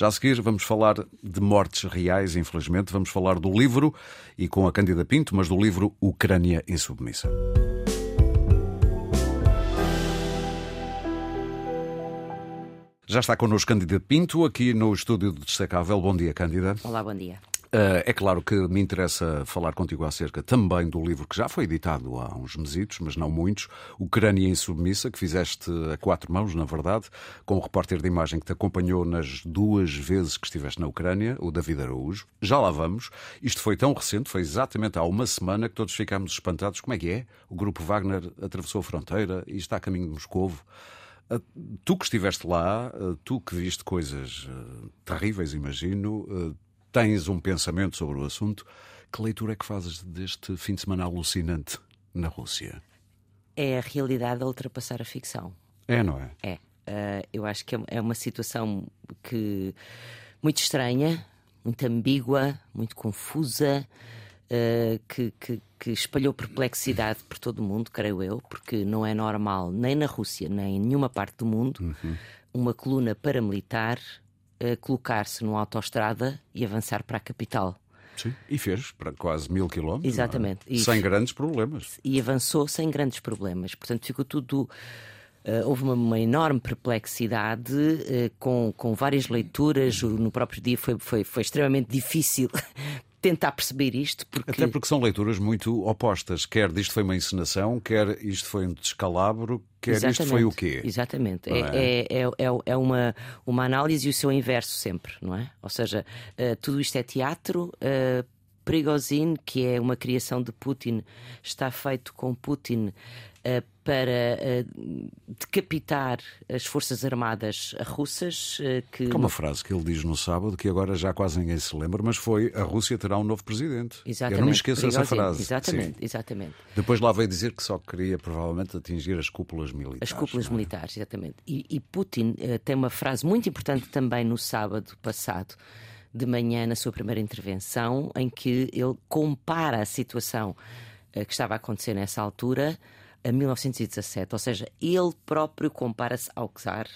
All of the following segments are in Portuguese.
Já a seguir vamos falar de mortes reais, infelizmente. Vamos falar do livro e com a Cândida Pinto, mas do livro Ucrânia Insubmissa. Já está connosco Cândida Pinto, aqui no estúdio de Destacável. Bom dia, Cândida. Olá, bom dia. Uh, é claro que me interessa falar contigo acerca também do livro que já foi editado há uns mesitos, mas não muitos, Ucrânia Insubmissa, que fizeste a quatro mãos, na verdade, com o repórter de imagem que te acompanhou nas duas vezes que estiveste na Ucrânia, o David Araújo. Já lá vamos. Isto foi tão recente, foi exatamente há uma semana que todos ficámos espantados. Como é que é? O grupo Wagner atravessou a fronteira e está a caminho de Moscovo. Ah, tu que estiveste lá, ah, tu que viste coisas terríveis, imagino, tens um pensamento sobre o assunto. Que leitura é que fazes deste fim de semana alucinante na Rússia? É a realidade a ultrapassar a ficção. É, não é? É. Uh, eu acho que é, é uma situação que muito estranha, muito ambígua, muito confusa uh, que, que, que, espalhou perplexidade por todo o mundo, creio eu, porque não é normal, nem na Rússia, nem em nenhuma parte do mundo, uhum. uma coluna paramilitar colocar-se numa autoestrada e avançar para a capital. Sim, e fez para quase mil quilómetros. É? Exatamente. É? Sem grandes problemas. E avançou sem grandes problemas. Portanto, ficou tudo. Uh, houve uma, uma, enorme perplexidade uh, com, com várias leituras. No próprio dia foi, foi, foi extremamente difícil tentar perceber isto. Porque... Até porque são leituras muito opostas. Quer disto foi uma encenação, quer isto foi um descalabro, quer Exatamente. isto foi o quê? Exatamente. É? É, é, é, é, uma, uma análise e o seu inverso sempre, não é? Ou seja, uh, tudo isto é teatro. Prigozhin, que é uma criação de Putin, está feito com Putin uh, para uh, decapitar as forças armadas russas. Uh, que... Com uma frase que ele diz no sábado, que agora já quase ninguém se lembra, mas foi a Rússia terá um novo presidente. Exatamente. Eu não me esqueço dessa frase. Exatamente, Sim. exatamente. Depois lá veio dizer que só queria provavelmente atingir as cúpulas militares. As cúpulas é? militares, exatamente. E, e Putin tem uma frase muito importante também no sábado passado de manhã na sua primeira intervenção, em que ele compara a situação uh, que estava a acontecer nessa altura a 1917. Ou seja, ele próprio compara-se ao czar.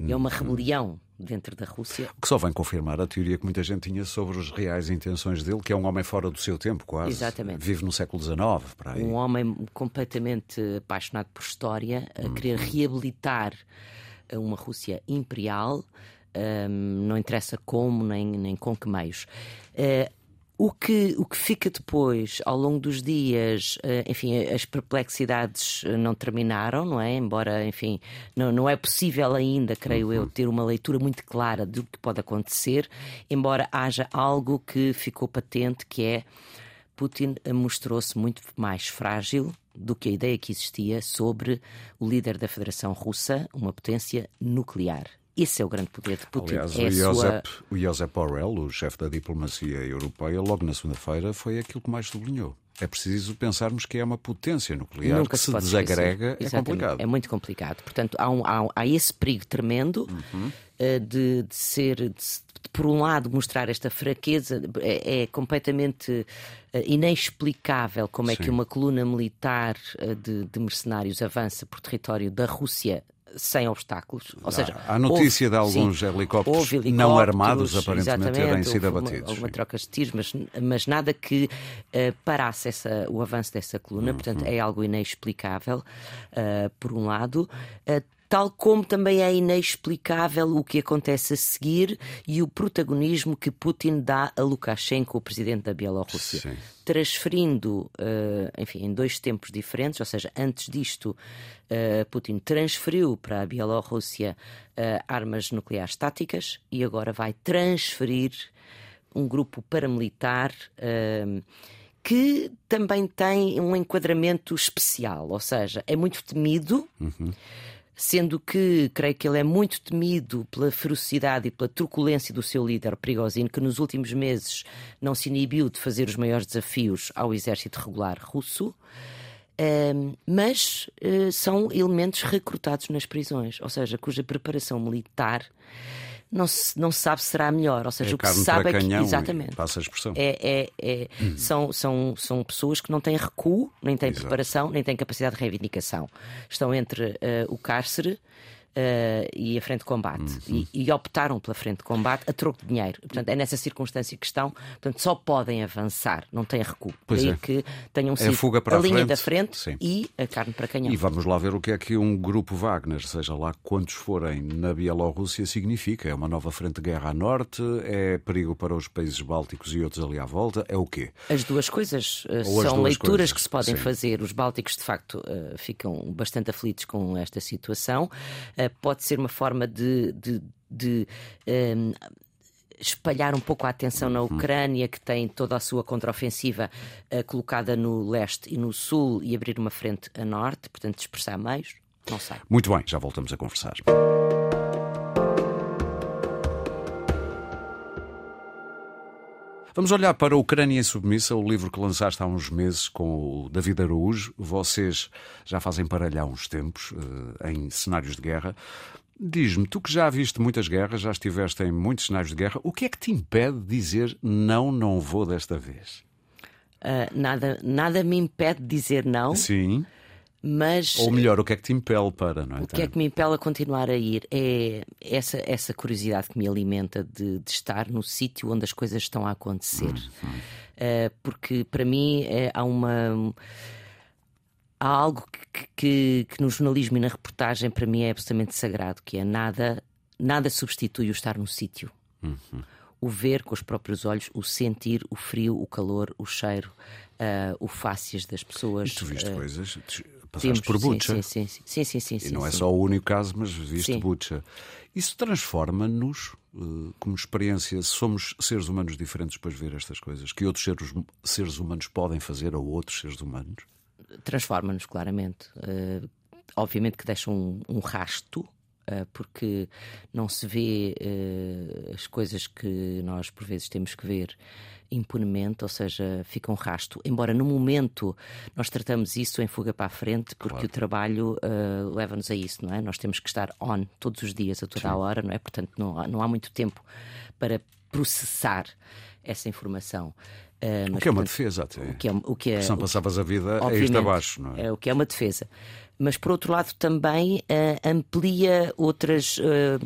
É uma uhum. rebelião dentro da Rússia. O que só vem confirmar a teoria que muita gente tinha sobre as reais intenções dele, que é um homem fora do seu tempo, quase. Exatamente. Vive no século XIX, para aí. Um homem completamente apaixonado por história, a uhum. querer reabilitar uma Rússia imperial um, não interessa como nem, nem com que meios. Uh, o que, o que fica depois, ao longo dos dias, uh, enfim, as perplexidades eh, não terminaram, não é? Embora, enfim, não, não é possível ainda, creio uhum. eu, ter uma leitura muito clara do que pode acontecer, embora haja algo que ficou patente, que é Putin mostrou-se muito mais frágil do que a ideia que existia sobre o líder da Federação Russa, uma potência nuclear. Esse é o grande poder de Putin. Aliás, é o, Josep, sua... o Josep Borrell, o chefe da diplomacia europeia, logo na segunda-feira, foi aquilo que mais sublinhou. É preciso pensarmos que é uma potência nuclear Nunca que se, se desagrega, é complicado. É muito complicado. Portanto, há, um, há, há esse perigo tremendo uhum. uh, de, de, ser, de, de, por um lado, mostrar esta fraqueza. É, é completamente uh, inexplicável como é Sim. que uma coluna militar uh, de, de mercenários avança por território da Rússia sem obstáculos. Ou seja, há notícia houve, de alguns sim, helicópteros, helicópteros, não armados, aparentemente terem sido abatidos. Houve uma troca de tiros, mas, mas nada que uh, parasse essa, o avanço dessa coluna. Uhum. Portanto, é algo inexplicável, uh, por um lado. Uh, tal como também é inexplicável o que acontece a seguir e o protagonismo que Putin dá a Lukashenko, o presidente da Bielorrússia. Sim. Transferindo, uh, enfim, em dois tempos diferentes, ou seja, antes disto, uh, Putin transferiu para a Bielorrússia uh, armas nucleares táticas e agora vai transferir um grupo paramilitar que também tem um enquadramento especial, ou seja, é muito temido. Uhum sendo que creio que ele é muito temido pela ferocidade e pela truculência do seu líder Prigozhin, que nos últimos meses não se inibiu de fazer os maiores desafios ao exército regular russo. mas uh, são elementos recrutados nas prisões, ou seja, cuja preparação militar não se, não se sabe se será melhor. Ou seja, é o que se sabe é que. Exatamente. Passa a expressão. É, é, é hum. são, são, são pessoas que não têm recuo, nem têm Exato. preparação, nem têm capacidade de reivindicação. Estão entre uh, o cárcere. Uh, e a frente de combate. Uhum. E, e, optaram pela frente de combate a troco de dinheiro. Portanto, é nessa circunstância que estão. Portanto, só podem avançar, não têm recuo. Pois é. que tenham sido é a, fuga para a, a linha frente. da frente Sim. e a carne para canhão. E vamos lá ver o que é que um grupo Wagner, seja lá quantos forem, na Bielorrússia significa. É uma nova frente de guerra a norte? É perigo para os países bálticos e outros ali à volta? É o quê? As duas coisas uh, são duas leituras coisas. que se podem Sim. fazer. Os bálticos, de facto, uh, ficam bastante aflitos com esta situação. Uh, pode ser uma forma de, de, de um, espalhar um pouco a atenção na uhum. Ucrânia, que tem toda a sua contraofensiva uh, colocada no leste e no sul, e abrir uma frente a norte, portanto, dispersar meios. Não sei. Muito bem, já voltamos a conversar. Vamos olhar para a Ucrânia em Submissa, o livro que lançaste há uns meses com o David Araújo. Vocês já fazem paralhar uns tempos uh, em cenários de guerra. Diz-me, tu que já viste muitas guerras, já estiveste em muitos cenários de guerra, o que é que te impede de dizer não, não vou desta vez? Uh, nada, nada me impede de dizer não. Sim. Mas, Ou melhor, o que é que te impele para, não é? O que é que me impele a continuar a ir é essa, essa curiosidade que me alimenta de, de estar no sítio onde as coisas estão a acontecer. Uhum. Uh, porque para mim é, há uma. Há algo que, que, que, no jornalismo e na reportagem para mim é absolutamente sagrado, que é nada, nada substitui o estar no sítio. Uhum. O ver com os próprios olhos, o sentir, o frio, o calor, o cheiro, uh, o fácias das pessoas. E tu viste uh, coisas passaste por Butcha. Sim, sim, sim. sim, sim, sim e não é só o único caso, mas viste Butcha. Isso transforma-nos uh, como experiência. Somos seres humanos diferentes depois de ver estas coisas que outros seres, seres humanos podem fazer ou outros seres humanos? Transforma-nos, claramente. Uh, obviamente que deixa um, um rasto porque não se vê uh, as coisas que nós por vezes temos que ver impunemente, ou seja, fica um rasto. Embora no momento nós tratamos isso em fuga para a frente, porque claro. o trabalho uh, leva-nos a isso, não é? Nós temos que estar on todos os dias, a toda Sim. a hora, não é? Portanto, não não há muito tempo para processar essa informação. Uh, o que é uma defesa até. O que é, o que é, não passavas a vida a isto abaixo, não é? é? O que é uma defesa. Mas por outro lado também uh, amplia outras. Uh,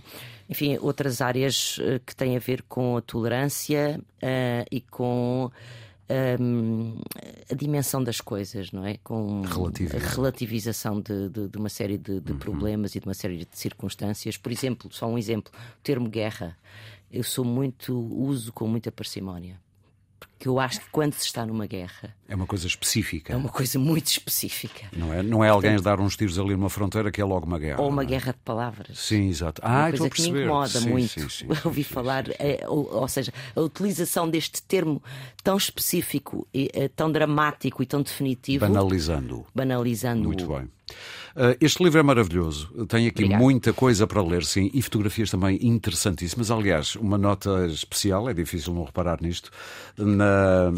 enfim, outras áreas que têm a ver com a tolerância e com um, a dimensão das coisas, não é? Com a relativização de, de, de uma série de, de uhum. problemas e de uma série de circunstâncias. Por exemplo, só um exemplo: o termo guerra. Eu sou muito, uso com muita parcimónia que eu acho que quando se está numa guerra. É uma coisa específica. É uma coisa muito específica. Não é, não é alguém Portanto, dar uns tiros ali numa fronteira que é logo uma guerra. Ou uma é? guerra de palavras. Sim, exato. Ah, uma coisa que me incomoda sim, muito sim, sim, ouvir falar. É, ou, ou, seja, a utilização deste termo tão específico, e, é, tão dramático e tão definitivo. Banalizando. Banalizando. Muito bem. Uh, este livro é maravilhoso, tem aqui Obrigada. muita coisa para ler, sim, e fotografias também interessantíssimas. Aliás, uma nota especial, é difícil não reparar nisto, na,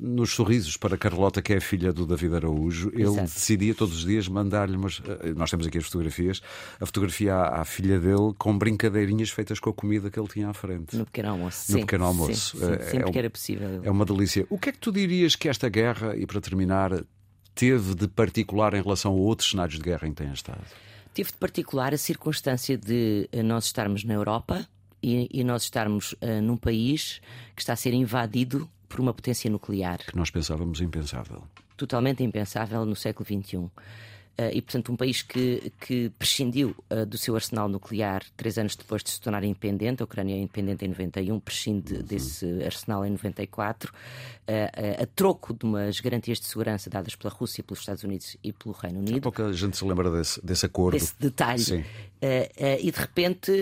nos sorrisos para Carlota, que é a filha do David Araújo. Ele Exato. decidia todos os dias mandar-lhe umas. Uh, nós temos aqui as fotografias, a fotografia à, à, filha dele com brincadeirinhas feitas com a comida que ele tinha à frente. No pequeno almoço. No sim, pequeno almoço. Sim, sim, é, sempre é, que era possível. É uma delícia. O que é que tu dirias que esta guerra, e para terminar, teve de particular em relação a outros cenários de guerra em que tem estado? Teve de particular a circunstância de eh, nós estarmos na Europa e, e nós estarmos uh, num país que está a ser invadido por uma potência nuclear. Que nós pensávamos impensável. Totalmente impensável no século XXI. Uh, e, portanto, um país que, que prescindiu uh, do seu arsenal nuclear três anos depois de se tornar independente, a Ucrânia é independente em 91, prescinde uhum. desse arsenal em 94, uh, a troco de umas garantias de segurança dadas pela Rússia, pelos Estados Unidos e pelo Reino Unido. Há pouco a gente se lembra desse, desse acordo. Desse detalhe. Sim. e, de repente,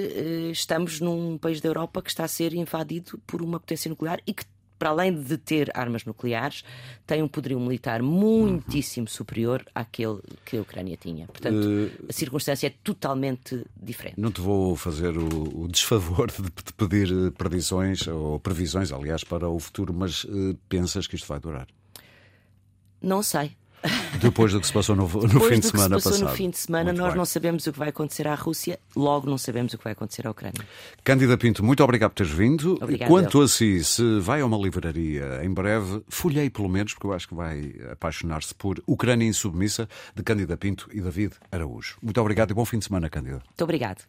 estamos num país da Europa que está a ser invadido por uma potência nuclear e que para além de ter armas nucleares, tem um poderio militar muitíssimo uhum. superior àquele que a Ucrânia tinha. Portanto, uh, a circunstância é totalmente diferente. Não te vou fazer o, o desfavor de, de, pedir predições, ou previsões, aliás, para o futuro, mas uh, pensas que isto vai durar? Não sei. Depois do que se passou no, no fim de semana passou passado. no fim de semana, Muito nós bem. não sabemos o que vai acontecer à Rússia, logo não sabemos o que vai acontecer à Ucrânia. Cândida Pinto, muito obrigado por teres vindo. Obrigada, Quanto a si, se vai a uma livraria em breve, folhei pelo menos, porque eu acho que vai apaixonar-se por Ucrânia Insubmissa, de Cândida Pinto e David Araújo. Muito obrigado e bom fim de semana, Cândida. Muito obrigado.